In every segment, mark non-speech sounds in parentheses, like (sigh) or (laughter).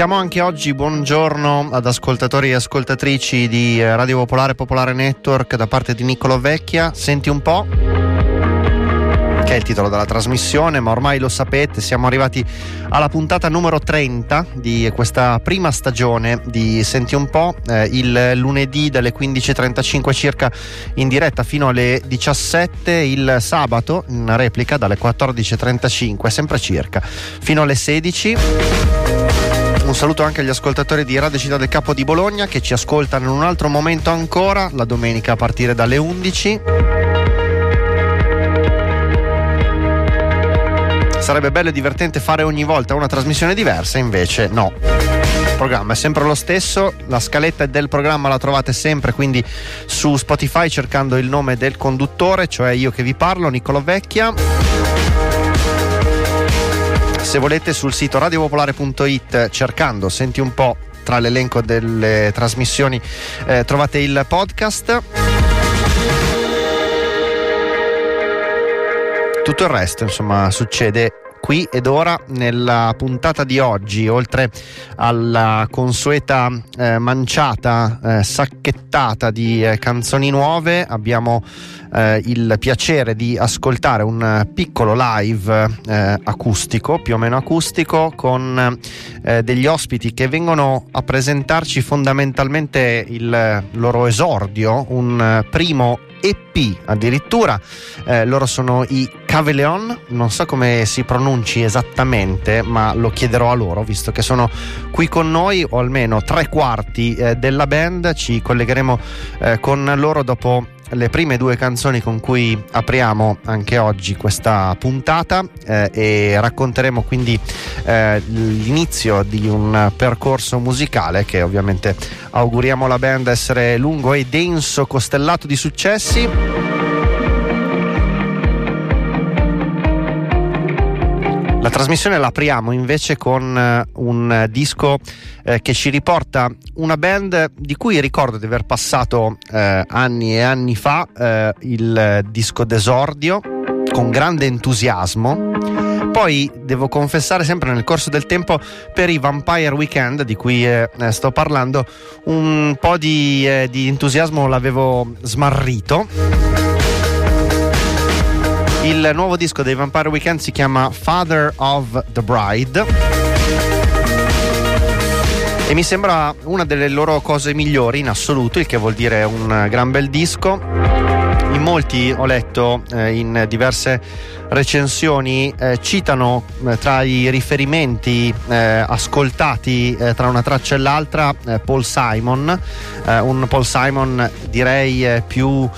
Diciamo anche oggi buongiorno ad ascoltatori e ascoltatrici di Radio Popolare Popolare Network da parte di Niccolo Vecchia. Senti un po' che è il titolo della trasmissione, ma ormai lo sapete, siamo arrivati alla puntata numero 30 di questa prima stagione di Senti un po', eh, il lunedì dalle 15.35 circa in diretta fino alle 17, il sabato in replica dalle 14.35 sempre circa fino alle 16. Un saluto anche agli ascoltatori di Radio Città del Capo di Bologna che ci ascoltano in un altro momento ancora, la domenica a partire dalle 11. Sarebbe bello e divertente fare ogni volta una trasmissione diversa, invece no. Il programma è sempre lo stesso, la scaletta del programma la trovate sempre quindi su Spotify cercando il nome del conduttore, cioè io che vi parlo, Niccolo Vecchia se volete sul sito radiopopolare.it cercando senti un po' tra l'elenco delle trasmissioni eh, trovate il podcast. Tutto il resto insomma succede qui ed ora nella puntata di oggi, oltre alla consueta eh, manciata eh, sacchettata di eh, canzoni nuove, abbiamo eh, il piacere di ascoltare un piccolo live eh, acustico, più o meno acustico, con eh, degli ospiti che vengono a presentarci fondamentalmente il loro esordio, un primo EP addirittura. Loro sono i Caveleon, non so come si pronunci esattamente, ma lo chiederò a loro visto che sono qui con noi, o almeno tre quarti eh, della band. Ci collegheremo eh, con loro dopo le prime due canzoni con cui apriamo anche oggi questa puntata eh, e racconteremo quindi eh, l'inizio di un percorso musicale che ovviamente auguriamo alla band essere lungo e denso, costellato di successi. La trasmissione l'apriamo invece con eh, un disco eh, che ci riporta una band di cui ricordo di aver passato eh, anni e anni fa eh, il disco d'esordio con grande entusiasmo. Poi devo confessare sempre nel corso del tempo per i Vampire Weekend di cui eh, sto parlando un po' di, eh, di entusiasmo l'avevo smarrito il nuovo disco dei Vampire Weekend si chiama Father of the Bride e mi sembra una delle loro cose migliori in assoluto, il che vuol dire un gran bel disco. In molti ho letto eh, in diverse recensioni eh, citano eh, tra i riferimenti eh, ascoltati eh, tra una traccia e l'altra eh, Paul Simon, un Paul Simon direi più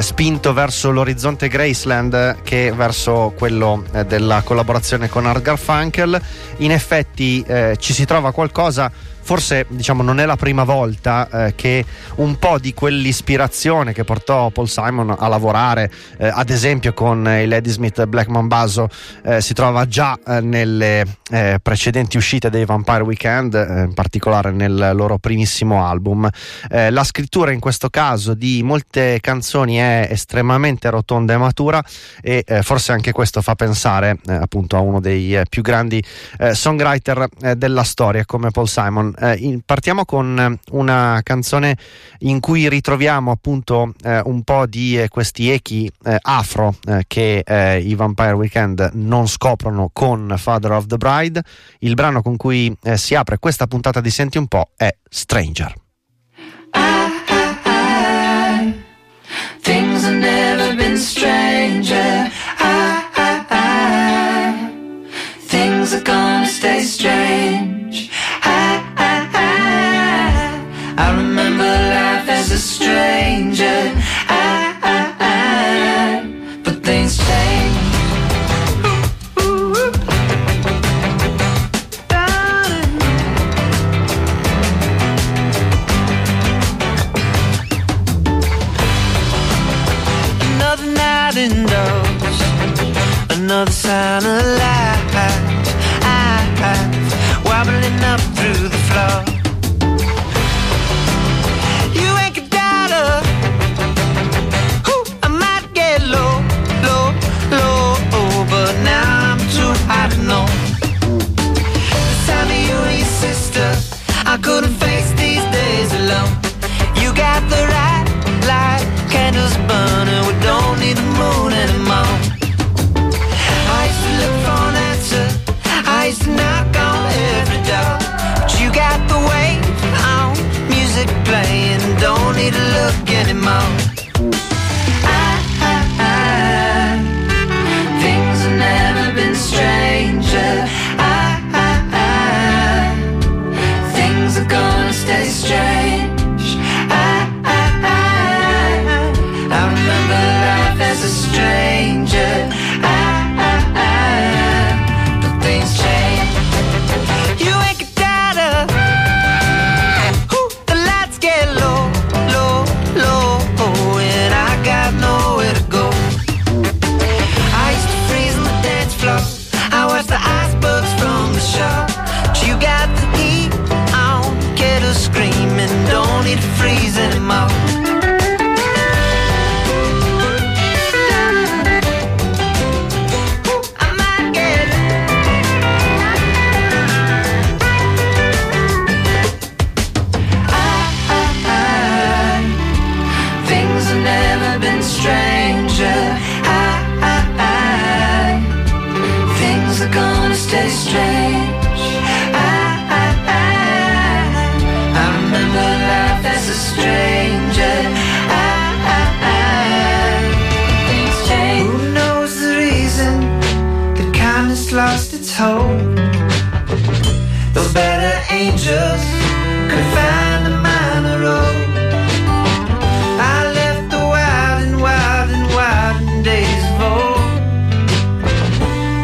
spinto verso l'orizzonte Graceland che verso quello della collaborazione con Art Garfunkel. In effetti ci si trova qualcosa forse diciamo, non è la prima volta eh, che un po' di quell'ispirazione che portò Paul Simon a lavorare, eh, ad esempio con i Lady Smith Black Mambazo, eh, si trova già eh, nelle eh, precedenti uscite dei Vampire Weekend, eh, in particolare nel loro primissimo album. la scrittura in questo caso di molte canzoni è estremamente rotonda e matura e forse anche questo fa pensare appunto a uno dei più grandi songwriter della storia come Paul Simon eh, in, partiamo con eh, una canzone in cui ritroviamo appunto eh, un po' di eh, questi echi eh, afro che i Vampire Weekend non scoprono con Father of the Bride. Il brano con cui si apre questa puntata di Senti un po' è Stranger. I, I, I, things have never been stranger. things are gonna stay strange. Stranger. I, I, I, but things change. Another night indoors, another sign of life. couldn't face these days alone. You got the right light, candles burning. We don't need the moon anymore. I used to look for an answer. I used to knock on every door. But you got the way on, music playing. Don't need to look anymore.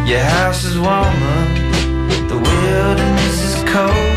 Your house is warmer, the wilderness is cold.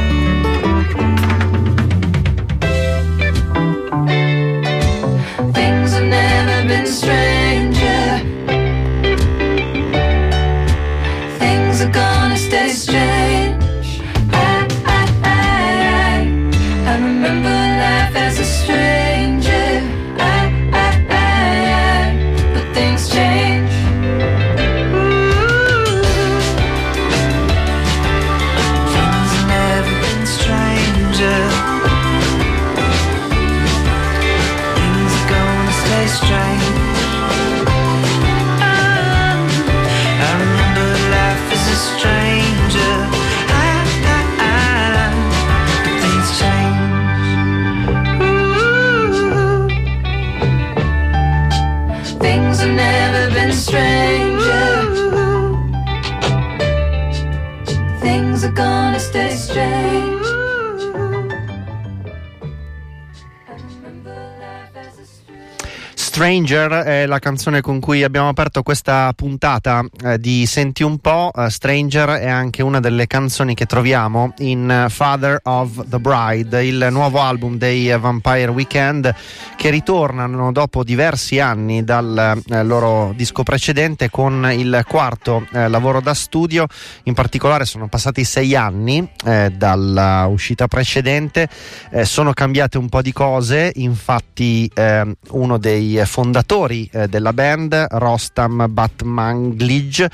Stranger è la canzone con cui abbiamo aperto questa puntata eh, di Senti un po'. Uh, Stranger è anche una delle canzoni che troviamo in uh, Father of the Bride, il nuovo album dei Vampire Weekend che ritornano dopo diversi anni dal uh, loro disco precedente con il quarto lavoro da studio. In particolare sono passati sei anni dall'uscita precedente, sono cambiate un po' di cose, infatti uno dei fondatori eh, della band, Rostam Batmanglij,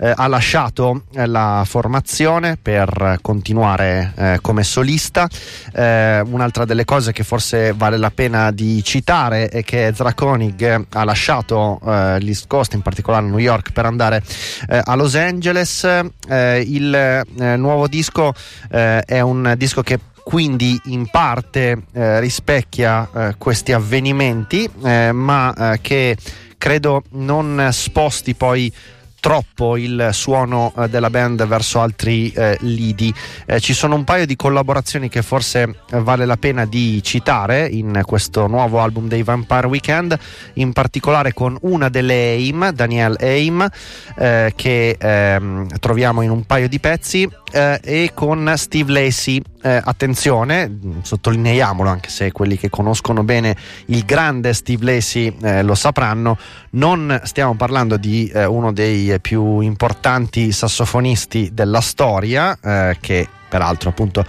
eh, ha lasciato eh, la formazione per continuare eh, come solista. Eh, un'altra delle cose che forse vale la pena di citare è che Zrakonig ha lasciato l'East Coast, in particolare New York, per andare a Los Angeles. il nuovo disco è un disco che quindi in parte eh, rispecchia eh, questi avvenimenti, eh, ma eh, che credo non sposti poi troppo il suono eh, della band verso altri eh, lidi. Eh, ci sono un paio di collaborazioni che forse eh, vale la pena di citare in questo nuovo album dei Vampire Weekend, in particolare con una delle AIM, Danielle AIM, eh, che ehm, troviamo in un paio di pezzi, eh, e con Steve Lacey. attenzione, sottolineiamolo anche se quelli che conoscono bene il grande Steve Lacey lo sapranno, non stiamo parlando di uno dei più importanti sassofonisti della storia, eh, che peraltro appunto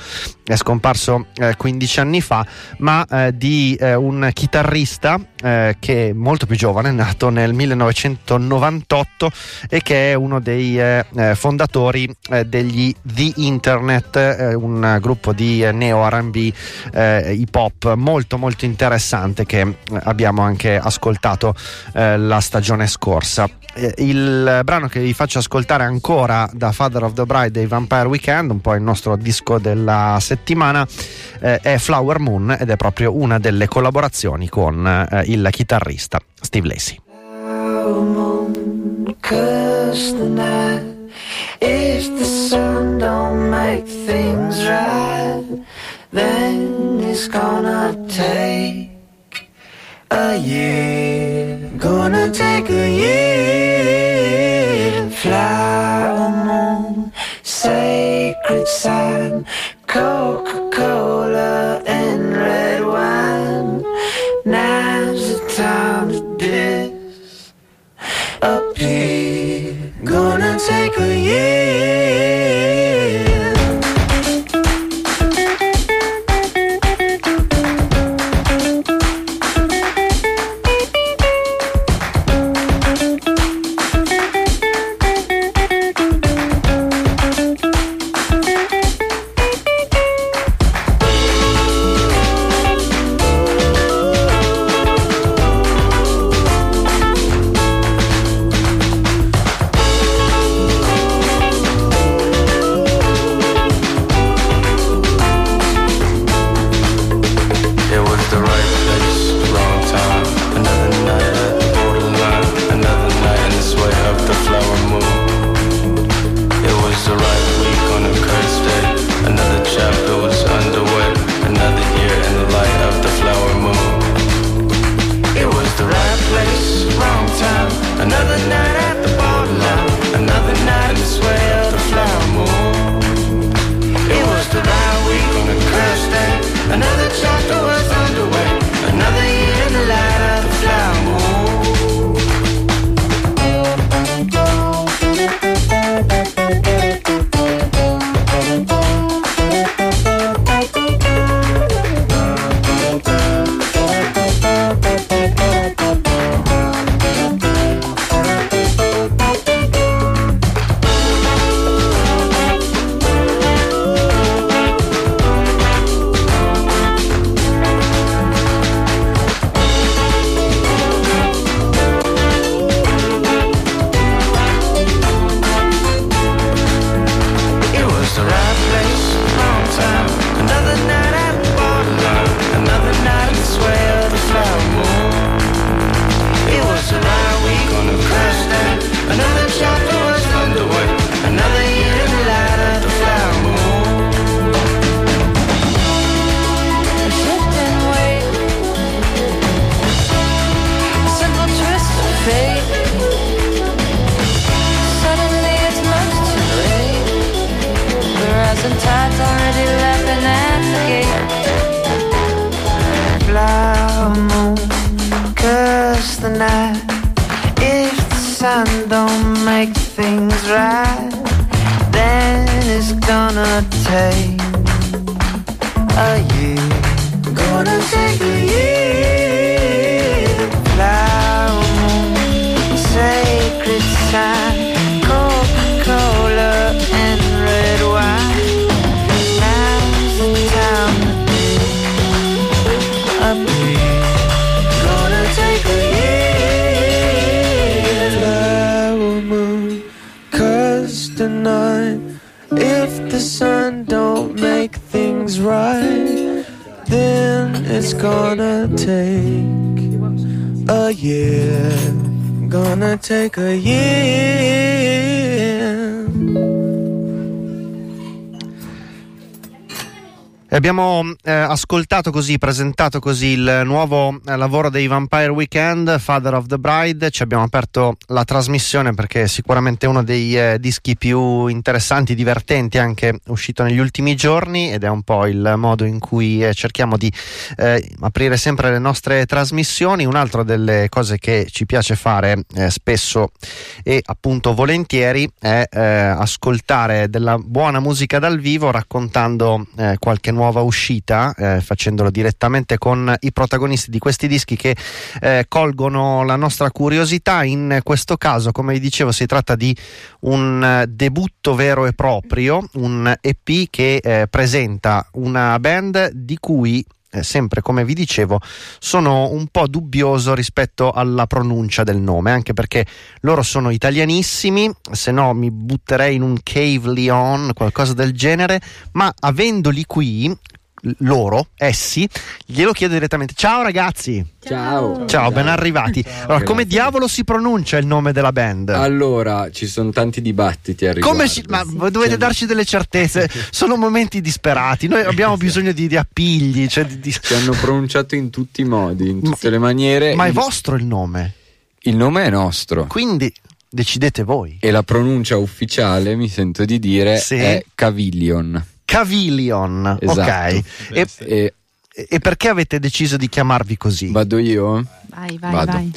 è scomparso eh, 15 anni fa, ma eh, di eh, un chitarrista eh, che è molto più giovane, nato nel 1998 e che è uno dei eh, eh, fondatori degli The Internet, un gruppo di neo RB hip hop molto molto interessante che abbiamo anche ascoltato la stagione scorsa. Il brano che vi faccio ascoltare ancora da Father of the Bride dei Vampire Weekend, un po' il nostro disco della settimana settimana eh, è Flower Moon ed è proprio una delle collaborazioni con eh, il chitarrista Steve Lacey. If the sun don't make things right, then it's gonna take a year. Gonna take a year. Flower moon, sacred sign, Coca-Cola and red wine. Now's the time to disappear. Gonna take a year. year, gonna take a year. Abbiamo eh, ascoltato così, presentato così il nuovo eh, lavoro dei Vampire Weekend, Father of the Bride. Ci abbiamo aperto la trasmissione perché è sicuramente uno dei eh, dischi più interessanti, divertenti, anche uscito negli ultimi giorni ed è un po' il modo in cui eh, cerchiamo di eh, aprire sempre le nostre trasmissioni. Un'altra delle cose che ci piace fare eh, spesso e appunto volentieri è ascoltare della buona musica dal vivo raccontando qualche nuova nuova uscita, eh, facendolo direttamente con i protagonisti di questi dischi che eh, colgono la nostra curiosità. In questo caso, come vi dicevo, si tratta di un eh, debutto vero e proprio, un EP che eh, presenta una band di cui eh, sempre come vi dicevo, sono un po' dubbioso rispetto alla pronuncia del nome, anche perché loro sono italianissimi, se no mi butterei in un Cave Leon, qualcosa del genere, ma avendoli qui loro, essi, glielo chiedo direttamente. Ciao ragazzi! Ciao! Ciao, Ciao. ben arrivati. Ciao. Allora, come diavolo si pronuncia il nome della band? Allora, ci sono tanti dibattiti a riguardo. Come si, ma dovete darci delle certezze, (laughs) sono momenti disperati. Noi abbiamo bisogno di, di appigli. Cioè di, di... Ci hanno pronunciato in tutti i modi, in tutte ma, le maniere. Ma è vostro il nome? Il nome è nostro. Quindi decidete voi. E la pronuncia ufficiale, mi sento di dire, sì. è Cavillion. Cavillion. Esatto. Ok. E, e, e, perché avete deciso di chiamarvi così? Vado io? Vai, vai, Vado. vai.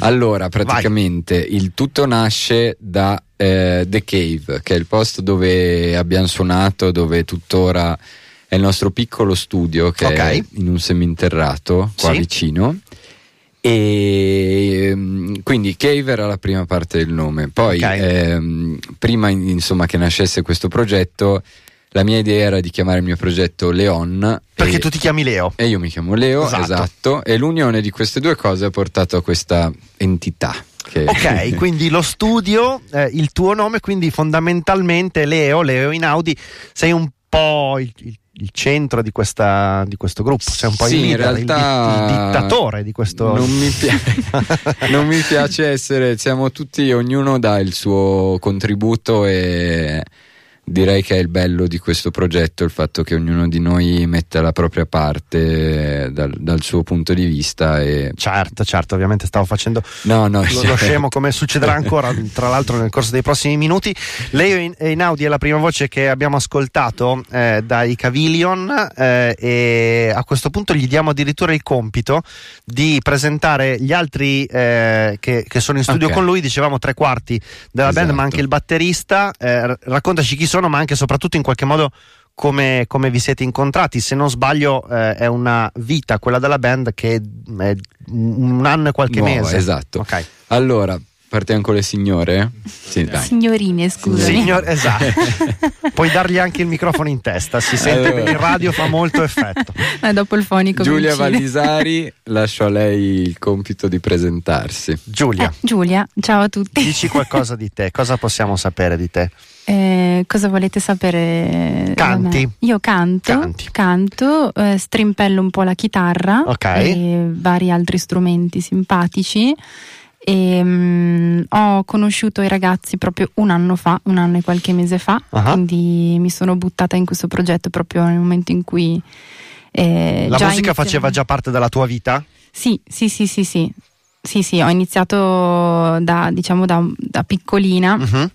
Allora, praticamente vai. il tutto nasce da eh, The Cave, che è il posto dove abbiamo suonato, dove tuttora è il nostro piccolo studio che okay. è in un seminterrato qua sì. vicino. E mm, quindi Cave era la prima parte del nome. Poi, okay. ehm, prima insomma, che nascesse questo progetto, la mia idea era di chiamare il mio progetto Leon. Perché e, tu ti chiami Leo. E io mi chiamo Leo, esatto. esatto. E l'unione di queste due cose ha portato a questa entità. Che... Ok, (laughs) quindi lo studio, eh, il tuo nome, quindi fondamentalmente Leo, Leo in Audi, sei un po' il, il il centro di, questa, di, questo gruppo, sei un po' sì, il leader, in realtà il, il, dittatore di questo. Non mi, piace, (laughs) non mi piace essere, siamo tutti, ognuno dà il suo contributo e direi che è il bello di questo progetto il fatto che ognuno di noi metta la propria parte dal, dal suo punto di vista e... certo certo ovviamente stavo facendo no, no, lo, certo. lo scemo come succederà (laughs) ancora tra l'altro nel corso dei prossimi minuti lei in, in Audi è la prima voce che abbiamo ascoltato eh, dai Cavillion eh, e a questo punto gli diamo addirittura il compito di presentare gli altri eh, che, che, sono in studio okay. con lui dicevamo tre quarti della esatto. band ma anche il batterista eh, raccontaci chi sono sono, ma anche e soprattutto in qualche modo come, come, vi siete incontrati. Se non sbaglio, eh, è una vita quella della band che è un anno e qualche Nuova, mese. Esatto. Okay. Allora, partiamo con le signore? Sì, dai. Signorine, scusa. Signor, esatto. (laughs) Puoi dargli anche il microfono in testa, si sente allora. in radio, fa molto effetto. Eh, dopo il fonico. Giulia Vallisari, lascio a lei il compito di presentarsi. Giulia. Eh, Giulia, ciao a tutti. Dici qualcosa di te, cosa possiamo sapere di te? Eh, cosa volete sapere? Canti. Io canto, Canti. canto eh, strimpello un po' la chitarra okay. e vari altri strumenti simpatici. E, um, ho conosciuto i ragazzi proprio un anno fa, un anno e qualche mese fa, uh-huh. quindi mi sono buttata in questo progetto proprio nel momento in cui... Eh, la musica iniziato... faceva già parte della tua vita? Sì, sì, sì, sì, sì. Sì, sì, ho iniziato da, diciamo, da, da piccolina. Uh-huh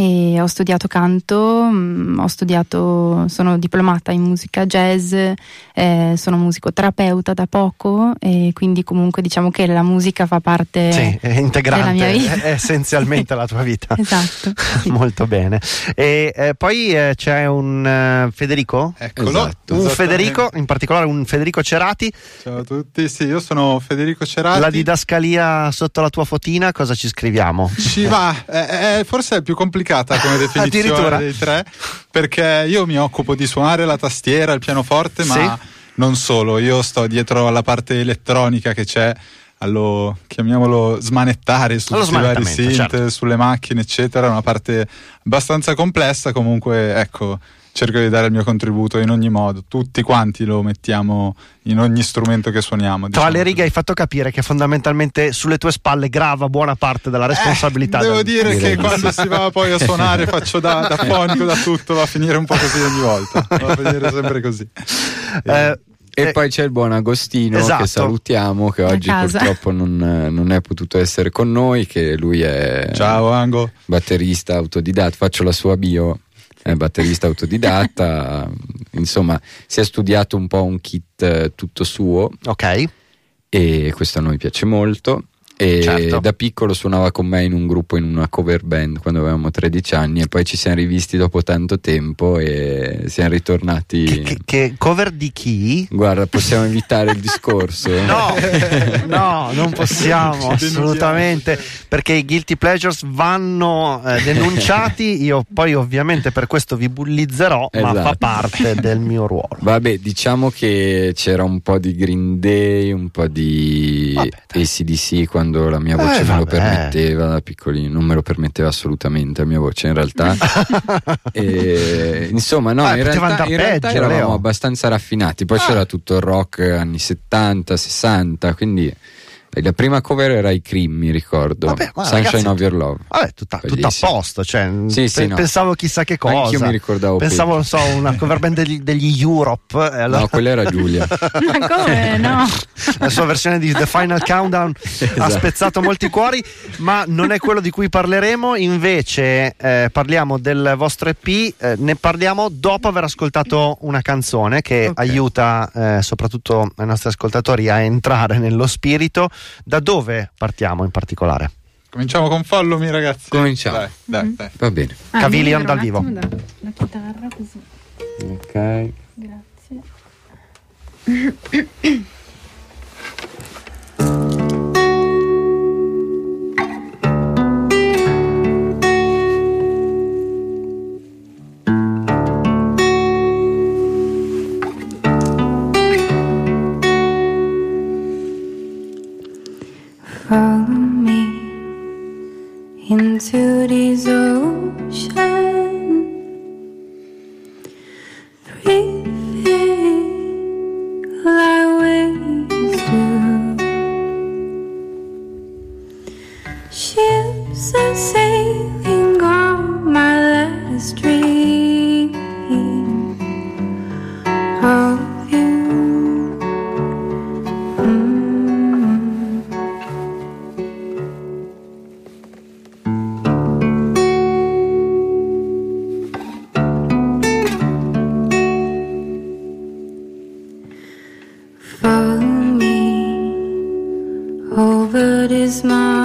e ho studiato canto, mh, mm, ho studiato, sono diplomata in musica jazz, eh, sono musicoterapeuta da poco e quindi comunque diciamo che la musica fa parte sì, è integrante, della mia vita. È essenzialmente la tua vita. (laughs) esatto. Sì. (laughs) Molto bene. E eh, poi eh, c'è un uh, Federico? Eccolo. Esatto. Un Federico, in particolare un Federico Cerati. Ciao a tutti, sì, io sono Federico Cerati. La didascalia sotto la tua fotina, cosa ci scriviamo? Ci va, forse è più complicato complicata come (laughs) definizione dei tre, perché io mi occupo di suonare la tastiera, il pianoforte, ma sì. non solo, io sto dietro alla parte elettronica che c'è allo chiamiamolo smanettare su tutti i vari synth, certo. sulle macchine, eccetera, una parte abbastanza complessa, comunque ecco cerco di dare il mio contributo in ogni modo. Tutti quanti lo mettiamo in ogni strumento che suoniamo. Diciamo. Tra le righe hai fatto capire che fondamentalmente sulle tue spalle grava buona parte della responsabilità. Eh, devo del... dire che quando si va poi a suonare (laughs) faccio da, da fonico, da tutto, va a finire un po' così ogni volta. Va a finire sempre così. Eh, e eh, poi c'è il buon Agostino esatto. che salutiamo, che oggi purtroppo non, non, è potuto essere con noi, che lui è Ciao, Ango. batterista autodidatta, faccio la sua bio è batterista autodidatta, (laughs) insomma si è studiato un po' un kit eh, tutto suo. Ok. E questo a noi piace molto. E certo. da piccolo suonava con me in un gruppo in una cover band quando avevamo 13 anni e poi ci siamo rivisti dopo tanto tempo e siamo ritornati che, che, che cover di chi? guarda possiamo evitare il discorso (laughs) no, no non (laughs) possiamo assolutamente perché i guilty pleasures vanno eh, denunciati io poi ovviamente per questo vi bullizzerò esatto. ma fa esatto. parte del mio ruolo vabbè diciamo che c'era un po' di Green Day un po' di vabbè, ACDC quando quando la mia voce eh, me lo permetteva da piccolino, non me lo permetteva assolutamente la mia voce in realtà. (laughs) e, insomma, no, ah, in, realtà, in realtà, eravamo Leo. abbastanza raffinati. Poi ah. c'era tutto il rock anni 70, 60, quindi la prima cover era i Cream, mi ricordo. Vabbè, Sunshine ragazzi, of Your Love. Vabbè, tutta, tutta a posto. Cioè, sì, pe- sì, no. Pensavo chissà che cosa. Anch'io mi ricordavo. Pensavo, non so, una cover band degli, degli Europe. Allora... No, quella era Giulia. (laughs) Ma come? No. La sua versione di The Final Countdown (laughs) esatto. ha spezzato molti cuori, ma non è quello di cui parleremo. Invece, eh, parliamo del vostro EP. Eh, ne parliamo dopo aver ascoltato una canzone che okay. aiuta eh, soprattutto i nostri ascoltatori a entrare nello spirito. Da dove partiamo in particolare? Cominciamo con Follow ragazzi. Cominciamo. Dai, dai, mm-hmm. dai. Va bene. Ah, Cavilion dal vivo. Da, la chitarra così. Ok. Grazie. follow me into this ocean. Breathing like waves do. Ships are sailing. The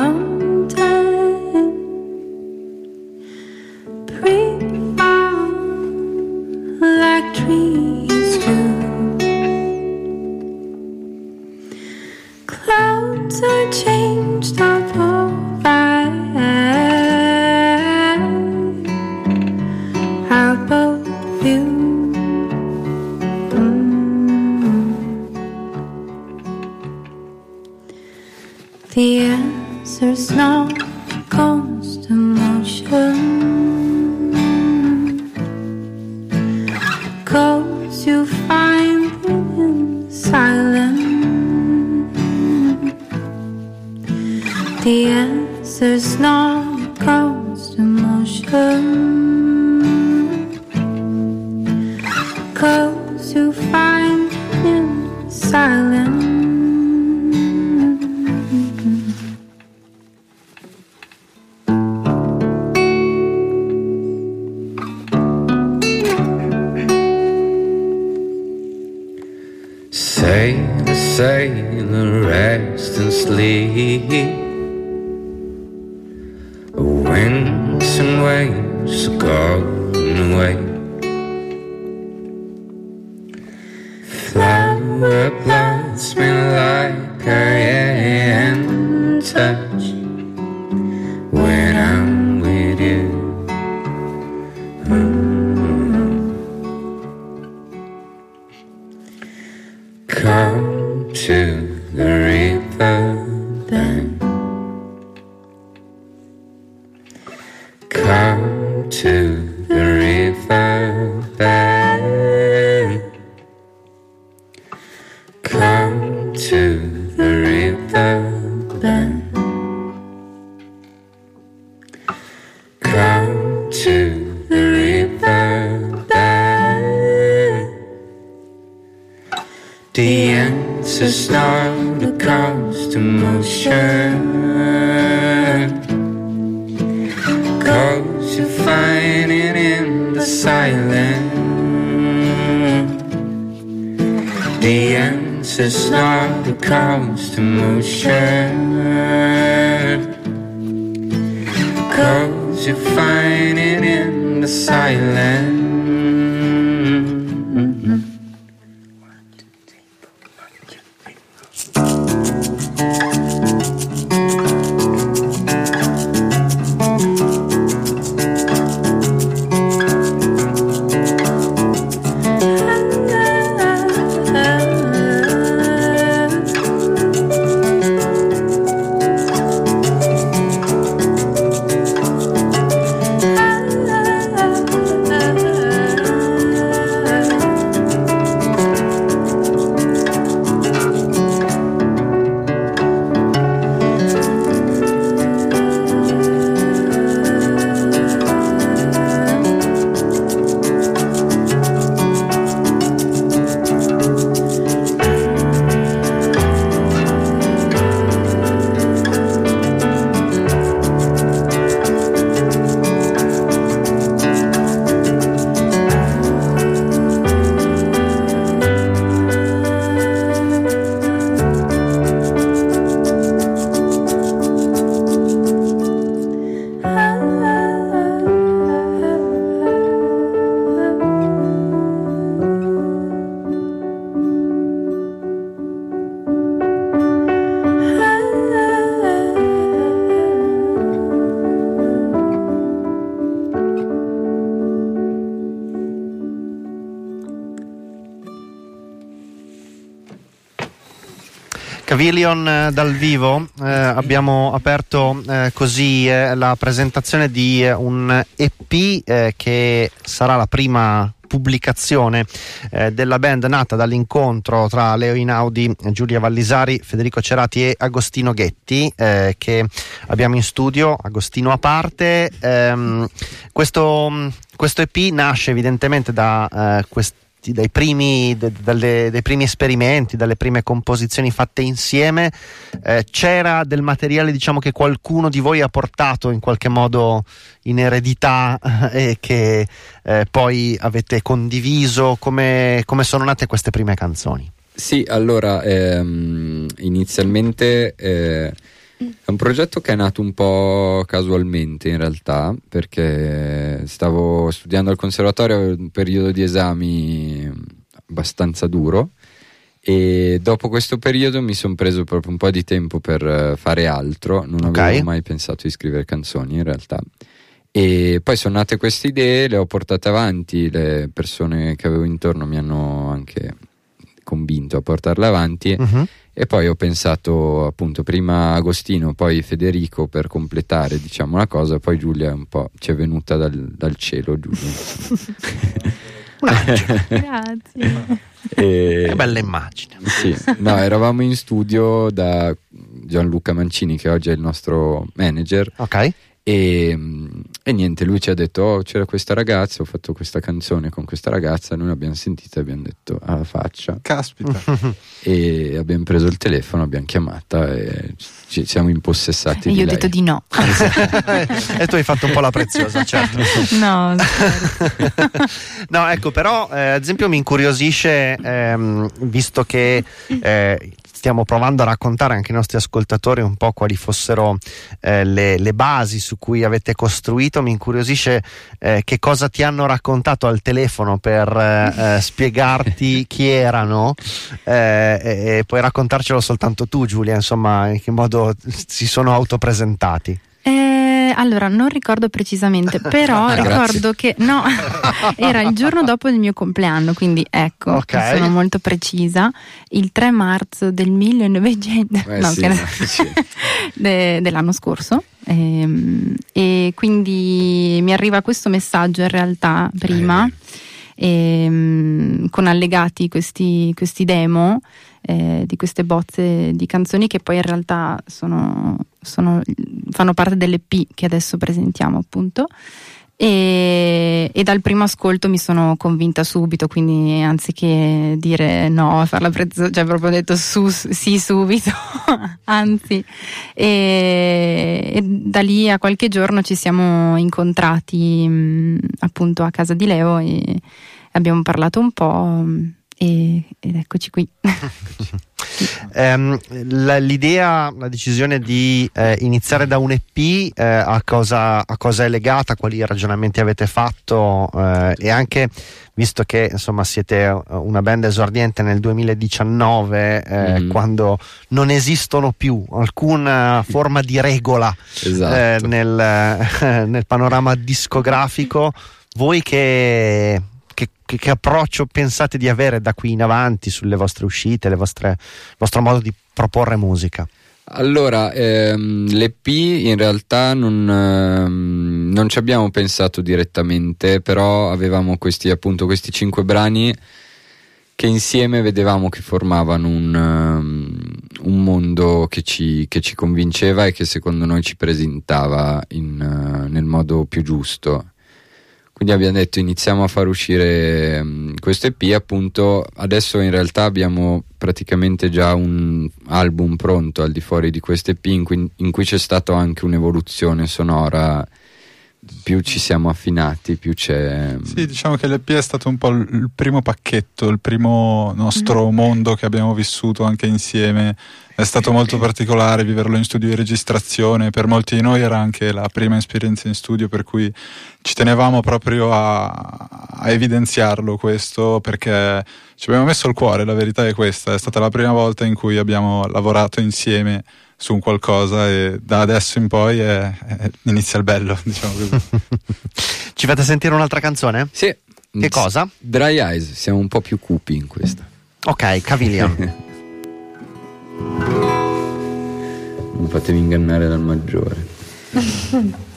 I can't. Cavilion eh, dal vivo eh, abbiamo aperto eh, così eh, la presentazione di eh, un EP eh, che sarà la prima pubblicazione della band nata dall'incontro tra Leo Inaudi, Giulia Vallisari, Federico Cerati e Agostino Ghetti che abbiamo in studio, Agostino a parte. Ehm, questo, questo, EP nasce evidentemente da questo dai primi, de, dalle, dai primi, esperimenti, dalle prime composizioni fatte insieme, eh, c'era del materiale diciamo, che qualcuno di voi ha portato in qualche modo in eredità (laughs) e che eh, poi avete condiviso? Come, come, sono nate queste prime canzoni? Sì, allora ehm, inizialmente eh, è un progetto che è nato un po' casualmente in realtà, perché stavo studiando al conservatorio un periodo di esami abbastanza duro e dopo questo periodo mi sono preso proprio un po' di tempo per fare altro, non okay. avevo mai pensato di scrivere canzoni in realtà. E poi sono nate queste idee, le ho portate avanti, le persone che avevo intorno mi hanno anche convinto a portarle avanti. Uh-huh e poi ho pensato appunto prima Agostino, poi Federico per completare diciamo la cosa, poi Giulia un po' ci è venuta dal, dal cielo Giulia. (laughs) Grazie. E, che bella immagine. Sì, no, eravamo in studio da Gianluca Mancini che oggi è il nostro manager. Ok. E, e, niente, lui ci ha detto: Oh, c'era questa ragazza, ho fatto questa canzone con questa ragazza. Noi l'abbiamo sentita e abbiamo detto alla faccia. Caspita. (laughs) e abbiamo preso il telefono, abbiamo chiamata e ci siamo impossessati. E io ho detto di no. (laughs) e tu hai fatto un po' la preziosa, certo. (laughs) no, no, ecco, però, eh, ad esempio, mi incuriosisce, ehm, visto che eh, stiamo provando a raccontare anche ai nostri ascoltatori un po' quali fossero eh, le, le, basi su cui avete costruito. Mi incuriosisce eh, che cosa ti hanno raccontato al telefono per eh, eh spiegarti (laughs) chi erano eh, e, e puoi raccontarcelo soltanto tu, Giulia, insomma, in che modo si sono autopresentati. Eh, allora, non ricordo precisamente, (laughs) però ah, ricordo che no, (laughs) era il giorno dopo il mio compleanno, quindi ecco, okay. sono molto precisa, il 3 marzo del 1900, eh, no, sì, sì. (laughs) de, dell'anno scorso. E, ehm, e, quindi mi arriva questo messaggio in realtà prima, eh. e, ehm, con allegati questi, questi demo eh, di queste bozze di canzoni che poi in realtà sono, sono, fanno parte dell'EP che adesso presentiamo appunto. E, e, dal primo ascolto mi sono convinta subito, quindi anziché dire no, farla prezzo, cioè proprio detto su, sì subito, (laughs) anzi, e, e, da lì a qualche giorno ci siamo incontrati mh, appunto a casa di Leo e abbiamo parlato un po' e, ed eccoci qui. (laughs) um, la, l'idea, la decisione di eh, iniziare da un EP eh, a, cosa, a, cosa, è legata, quali ragionamenti avete fatto eh, e anche visto che insomma siete una band esordiente nel 2019 mm. quando non esistono più alcuna forma di regola esatto. Eh, nel, (laughs) nel panorama discografico voi che che, che, approccio pensate di avere da qui in avanti sulle vostre uscite, il vostro modo di proporre musica? Allora, ehm, l'EP in realtà non, ehm, non, ci abbiamo pensato direttamente, però avevamo questi, appunto, questi cinque brani che insieme vedevamo che formavano un, um, un mondo che ci, che ci, convinceva e che secondo noi ci presentava in, uh, nel modo più giusto. Quindi abbiamo detto iniziamo a far uscire um, questo EP, appunto adesso in realtà abbiamo praticamente già un album pronto al di fuori di questo EP in cui, in cui c'è stata anche un'evoluzione sonora più ci siamo affinati, più c'è. Sì, diciamo che l'EP è stato un po' il primo pacchetto, il primo nostro mm. mondo che abbiamo vissuto anche insieme. È stato molto particolare viverlo in studio di registrazione. Per molti di noi era anche la prima esperienza in studio, per cui ci tenevamo proprio a, a evidenziarlo questo perché ci abbiamo messo il cuore. La verità è questa: è stata la prima volta in cui abbiamo lavorato insieme su un qualcosa e da adesso in poi è, è, inizia il bello, (laughs) diciamo così. (laughs) Ci fate sentire un'altra canzone? Sì. Che cosa? Dry Eyes, siamo un po' più cupi in questa. Ok, Cavilion. (laughs) non fatevi ingannare dal maggiore. (laughs)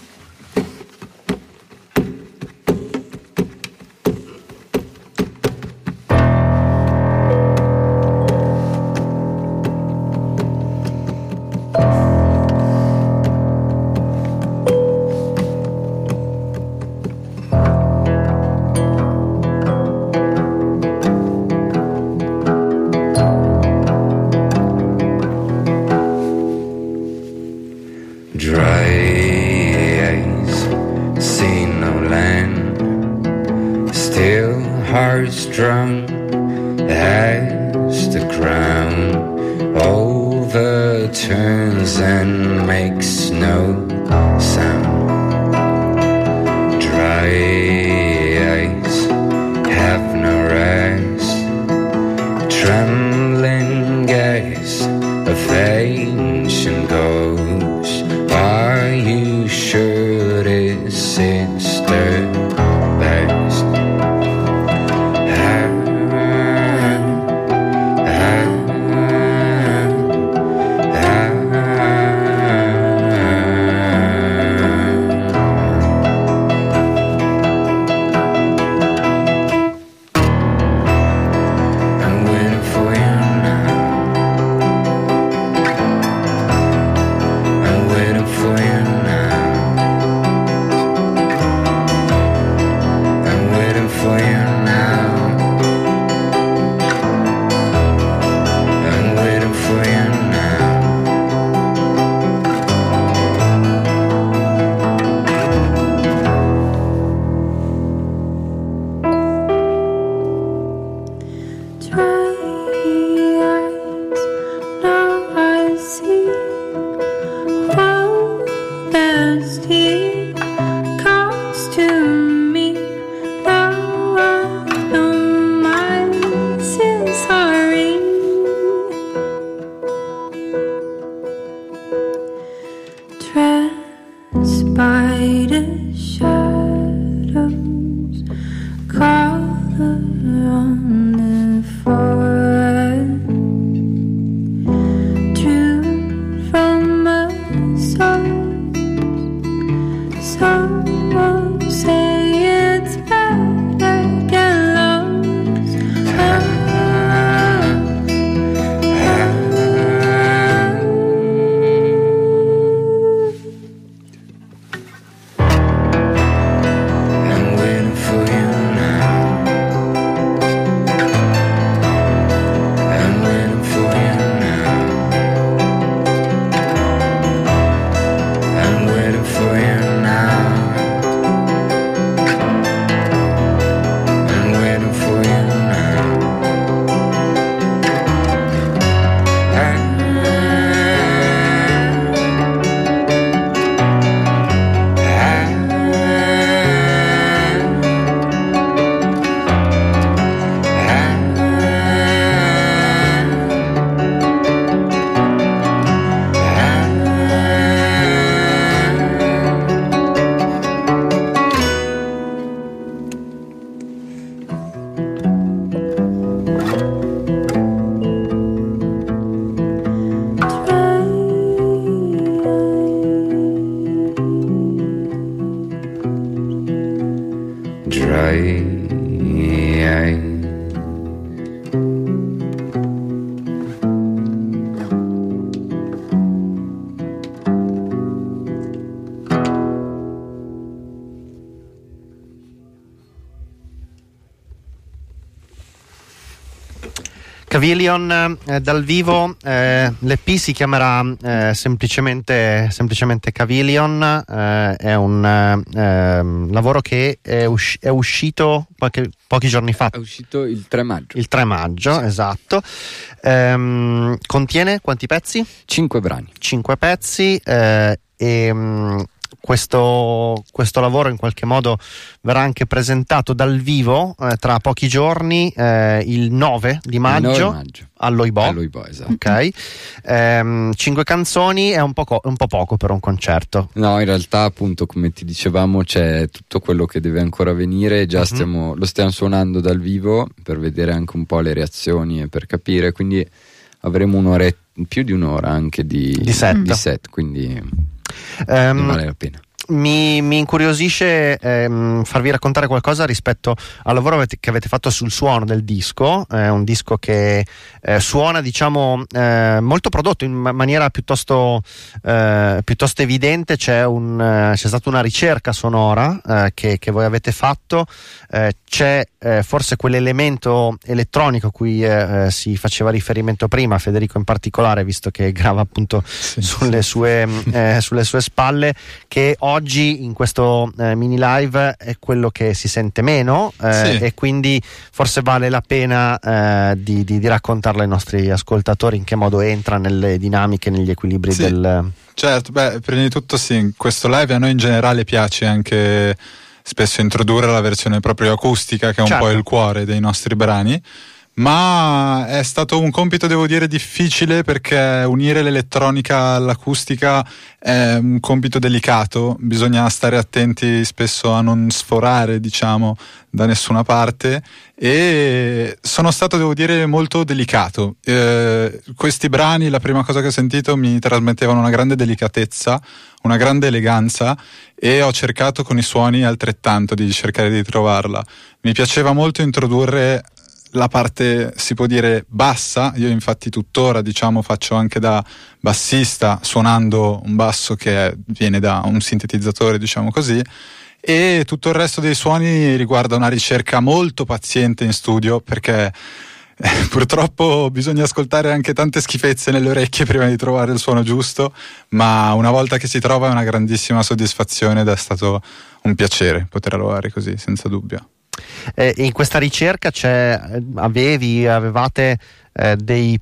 Cavilion eh, dal vivo, eh, l'EP si chiamerà eh, semplicemente, semplicemente Cavilion, eh, è un ehm, lavoro che è, usci- è uscito qualche, pochi giorni fa. È uscito il 3 maggio. Il 3 maggio, sì. esatto. Ehm, contiene quanti pezzi? Cinque brani. Cinque pezzi eh, e mm, questo, questo, lavoro in qualche modo verrà anche presentato dal vivo eh, tra pochi giorni, eh, il 9 di maggio, 9 maggio. all'Oibo. all'Oibo esatto. Ok, ehm, cinque canzoni è un po', co- un po' poco per un concerto. No, in realtà, appunto, come ti dicevamo, c'è tutto quello che deve ancora venire. Già uh-huh. stiamo, lo stiamo suonando dal vivo per vedere anche un po' le reazioni e per capire. Quindi avremo un'oretta, più di un'ora anche di, di set. Di set quindi Um, vale la pena mi, mi incuriosisce ehm, farvi raccontare qualcosa rispetto al lavoro che avete fatto sul suono del disco, è un disco che eh, suona diciamo eh, molto prodotto in maniera piuttosto, eh, piuttosto evidente, c'è, un, eh, c'è, stata una ricerca sonora eh, che, che, voi avete fatto, eh, c'è forse quell'elemento elettronico a cui si faceva riferimento prima, Federico in particolare, visto che grava appunto sì, sulle, sì. Sue, sulle sue spalle, che oggi oggi in questo eh, mini live è quello che si sente meno eh, sì. e quindi forse vale la pena eh, di, di, di, raccontarlo ai nostri ascoltatori in che modo entra nelle dinamiche, negli equilibri sì. del... Certo, beh, prima di tutto sì, in questo live a noi in generale piace anche spesso introdurre la versione proprio acustica che è un certo. po' il cuore dei nostri brani ma è stato un compito, devo dire, difficile perché unire l'elettronica all'acustica è un compito delicato, bisogna stare attenti spesso a non sforare, diciamo, da nessuna parte e sono stato, devo dire, molto delicato. Eh, questi brani, la prima cosa che ho sentito, mi trasmettevano una grande delicatezza, una grande eleganza e ho cercato con i suoni altrettanto di cercare di trovarla. Mi piaceva molto introdurre la parte si può dire bassa, io infatti tuttora diciamo faccio anche da bassista suonando un basso che viene da un sintetizzatore diciamo così e tutto il resto dei suoni riguarda una ricerca molto paziente in studio perché eh, purtroppo bisogna ascoltare anche tante schifezze nelle orecchie prima di trovare il suono giusto, ma una volta che si trova è una grandissima soddisfazione ed è stato un piacere poter lavorare così, senza dubbio. Eh, in questa ricerca avevi, avevate eh, dei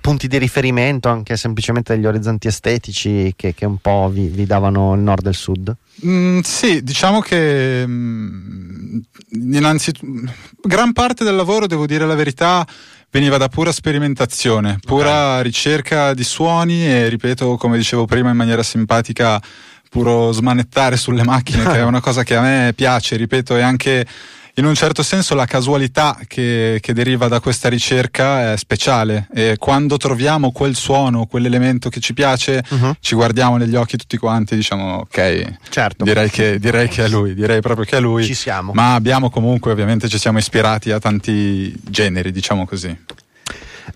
punti di riferimento, anche semplicemente degli orizzonti estetici che, che un po' vi, vi, davano il nord e il sud? Mm, sì, diciamo che mm, innanzitutto gran parte del lavoro, devo dire la verità, veniva da pura sperimentazione, pura okay. ricerca di suoni e ripeto, come dicevo prima in maniera simpatica, puro smanettare sulle macchine, che è (laughs) una cosa che a me piace, ripeto, e anche in un certo senso la casualità che, che, deriva da questa ricerca è speciale e quando troviamo quel suono, quell'elemento che ci piace, uh-huh. ci guardiamo negli occhi tutti quanti e diciamo ok, certo. direi, che, direi che è lui, direi proprio che è lui. Ci siamo. Ma abbiamo comunque, ovviamente ci siamo ispirati a tanti generi, diciamo così.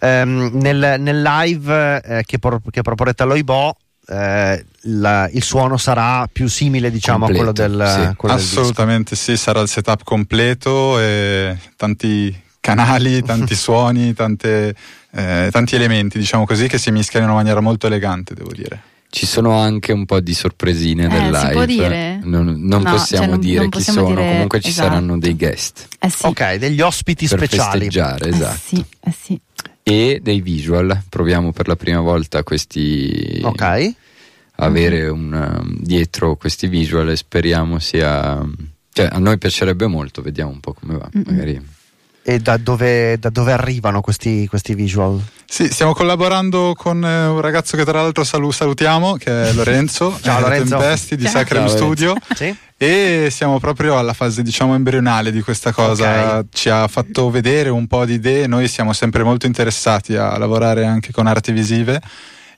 Um, nel, nel, live eh, che, por- che proporrete all'Oibo eh, la, il suono sarà più simile diciamo completo, a quello del, sì. quello assolutamente sì sarà il setup completo e tanti canali (laughs) tanti suoni tante, eh, tanti elementi diciamo così che si mischiano in una maniera molto elegante devo dire ci sono anche un po' di sorpresine eh, nel live. Si può dire? Non, non no, possiamo cioè non, dire non chi sono, dire, comunque ci esatto. saranno dei guest. Eh sì. Ok, degli ospiti per speciali. Festeggiare, esatto. Eh sì, eh sì e dei visual. Proviamo per la prima volta questi. Ok. Avere un, um, dietro questi visual e speriamo sia. Cioè, a noi piacerebbe molto, vediamo un po' come va. Mm-hmm. Magari. E da dove, da dove arrivano questi, questi, visual? Sì, stiamo collaborando con eh, un ragazzo che tra l'altro salu- salutiamo, che è (laughs) Lorenzo, Ciao, Lorenzo. Tempesti di Sacrem Studio. sì? E siamo proprio alla fase, diciamo, embrionale di questa cosa. Okay. Ci ha fatto vedere un po' di idee. Noi siamo sempre molto interessati a lavorare anche con arti visive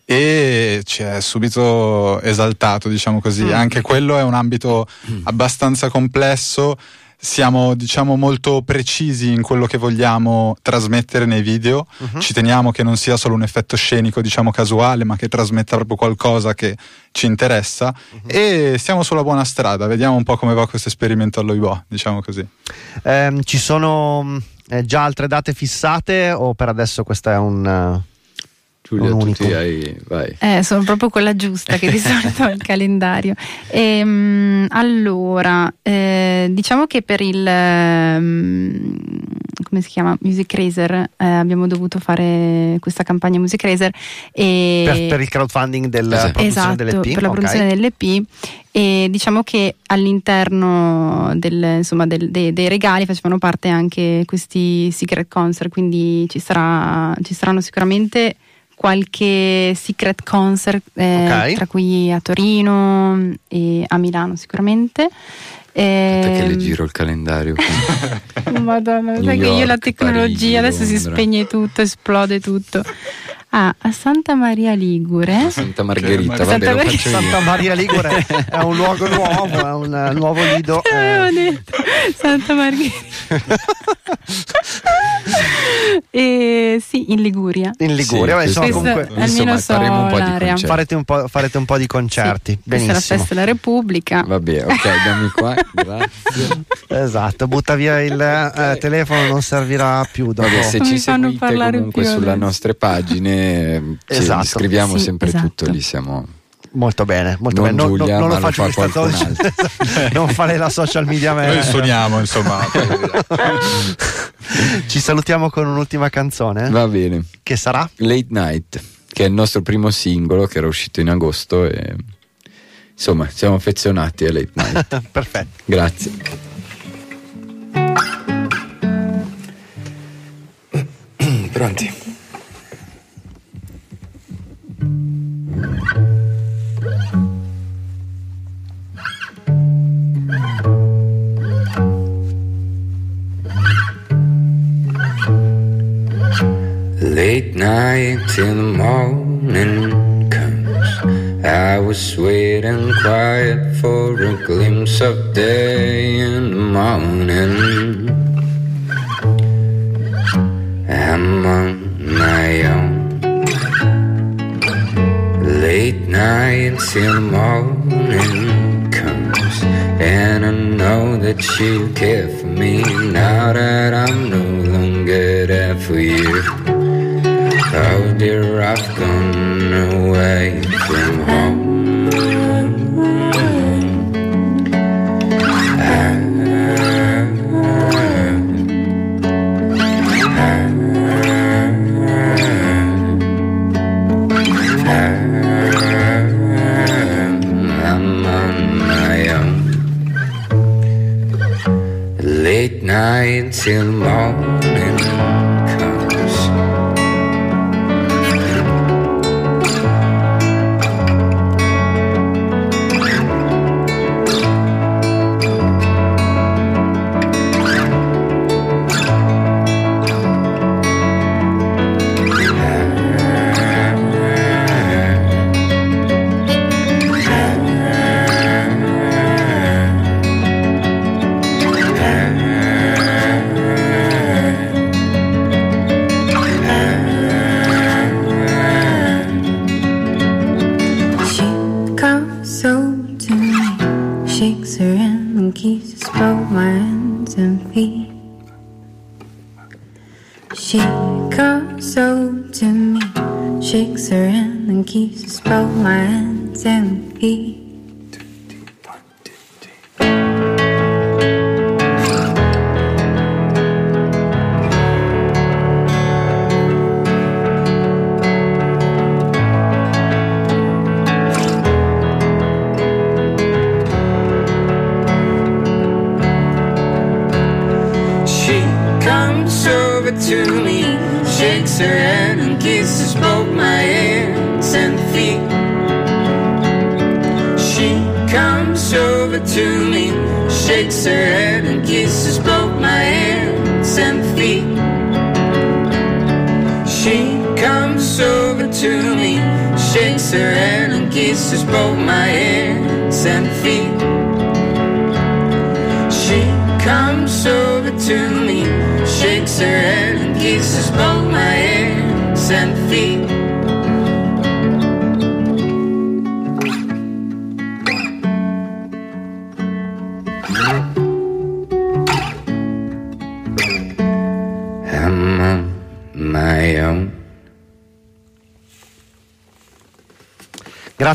e ci è subito esaltato, diciamo così. Mm. Anche quello è un ambito mm. abbastanza complesso siamo diciamo molto precisi in quello che vogliamo trasmettere nei video uh-huh. ci teniamo che non sia solo un effetto scenico diciamo casuale ma che trasmetta proprio qualcosa che ci interessa uh-huh. e siamo sulla buona strada vediamo un po' come va questo esperimento all'OIBO diciamo così eh, ci sono eh, già altre date fissate o per adesso questa è un... Giulia, tu ti hai, vai. Eh, sono proprio quella giusta che di (laughs) solito il calendario. E, ehm, allora, eh, diciamo che per il um, come si chiama Music Racer eh, abbiamo dovuto fare questa campagna Music Racer e per, per il crowdfunding del, esatto. esatto, dell'EP. per la produzione okay. dell'EP e diciamo che all'interno del, insomma, del, dei, dei, regali facevano parte anche questi secret concert quindi ci, sarà, ci saranno sicuramente qualche secret concert, eh, okay. tra cui a Torino e a Milano sicuramente. Aspetta che le ehm, giro il calendario. (laughs) Madonna, sai che io la tecnologia Parigi, adesso si spegne tutto, esplode tutto. Ah, a Santa Maria Ligure. Santa Margherita, vabbè, Santa, Mar- Santa Maria Ligure è un luogo nuovo, è un nuovo lido. Eh. Santa Margherita. (laughs) e, sì, in Liguria. In Liguria, sì, insomma, comunque, insomma, so faremo un po' di concerti. Farete un po', farete un po' di concerti. Sì, Benissimo. Questa è la festa della Repubblica. Vabbè, ok, dammi qua, (laughs) grazie. Esatto, butta via il eh, telefono, non servirà più dopo. Vabbè, se ci seguite comunque sulle nostre pagine esatto. scriviamo sì, sempre esatto. tutto lì siamo Molto bene, molto non bene. Giulia, non, non lo faccio fa questa (laughs) non fare la social media Noi suoniamo, insomma. (laughs) Ci salutiamo con un'ultima canzone. Va bene. Che sarà? Late Night, che è il nostro primo singolo che era uscito in agosto e insomma, siamo affezionati a Late Night. (laughs) Perfetto. Grazie. (clears throat) Pronti? Late night till the morning comes. I was waiting quiet for a glimpse of day in the morning. I'm on my own. Late night till the morning comes. And I know that you care for me now that I'm no longer there for you. Dear, I've gone away from home. I'm on my own. Late night till morning.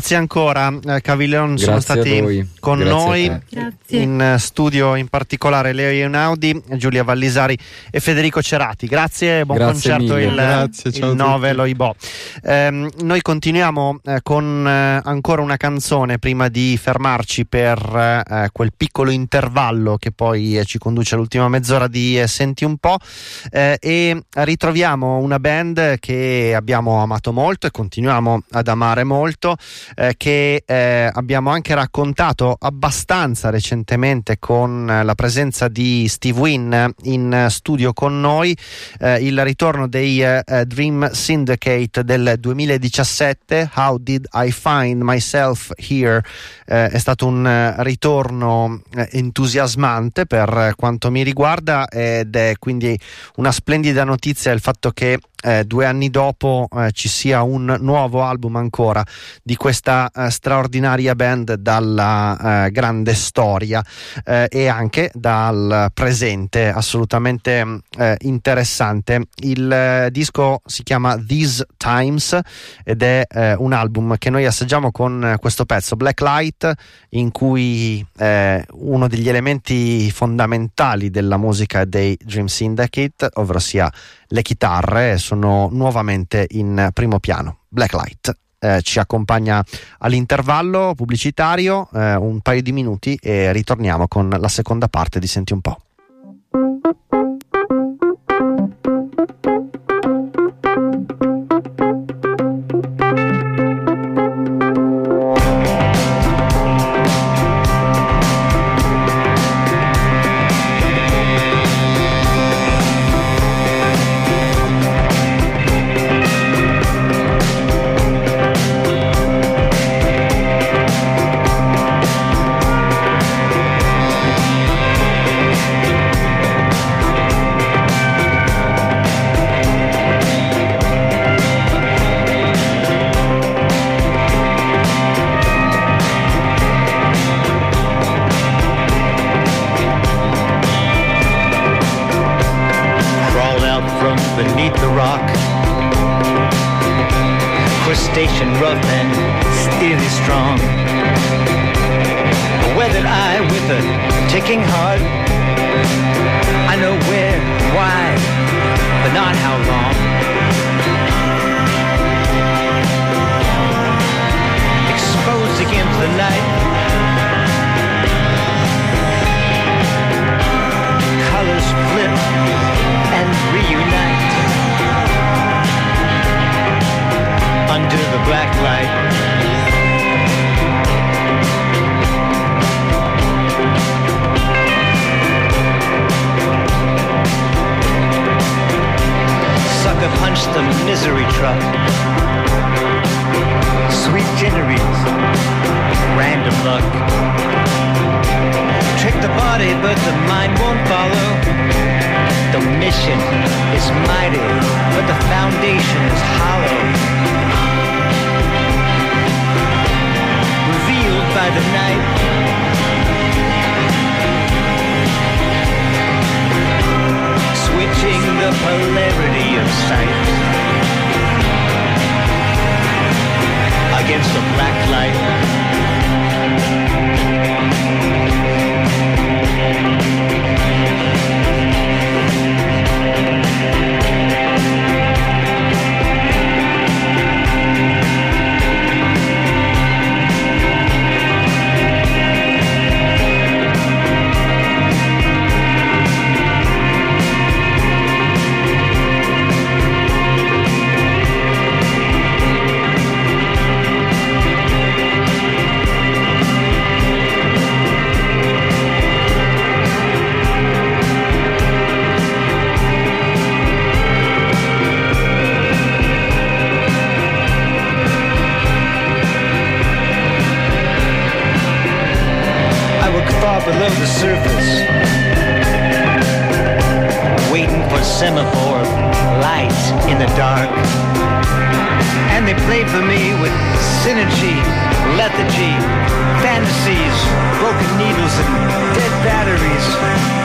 Grazie ancora, eh, Cavillon, sono stati con Grazie noi in studio, in particolare Leo Ionaudi, Giulia Vallisari e Federico Cerati. Grazie, buon Grazie concerto mille. il, Grazie, il 9 Loibò. Eh, noi continuiamo eh, con eh, ancora una canzone prima di fermarci per eh, quel piccolo intervallo che poi eh, ci conduce all'ultima mezz'ora di Senti un po' e ritroviamo una band che abbiamo amato molto e continuiamo ad amare molto eh, che eh, abbiamo anche raccontato abbastanza recentemente con eh, la presenza di Steve Wynn in studio con noi, eh, il ritorno dei Dream Syndicate del 2017, How Did I Find Myself Here? È stato un ritorno entusiasmante per quanto mi riguarda ed è quindi una splendida notizia il fatto che eh, due anni dopo eh, ci sia un nuovo album ancora di questa eh, straordinaria band dalla eh, grande storia eh, e anche dal presente assolutamente eh, interessante. Il disco si chiama These Times ed è un album che noi assaggiamo con questo pezzo Black Light in cui uno degli elementi fondamentali della musica dei Dream Syndicate, ovvero sia le chitarre sono nuovamente in primo piano. Blacklight eh, ci accompagna all'intervallo pubblicitario, eh, un paio di minuti e ritorniamo con la seconda parte di Senti un po'. semaphore lights in the dark. And they played for me with synergy, lethargy, fantasies, broken needles, and dead batteries.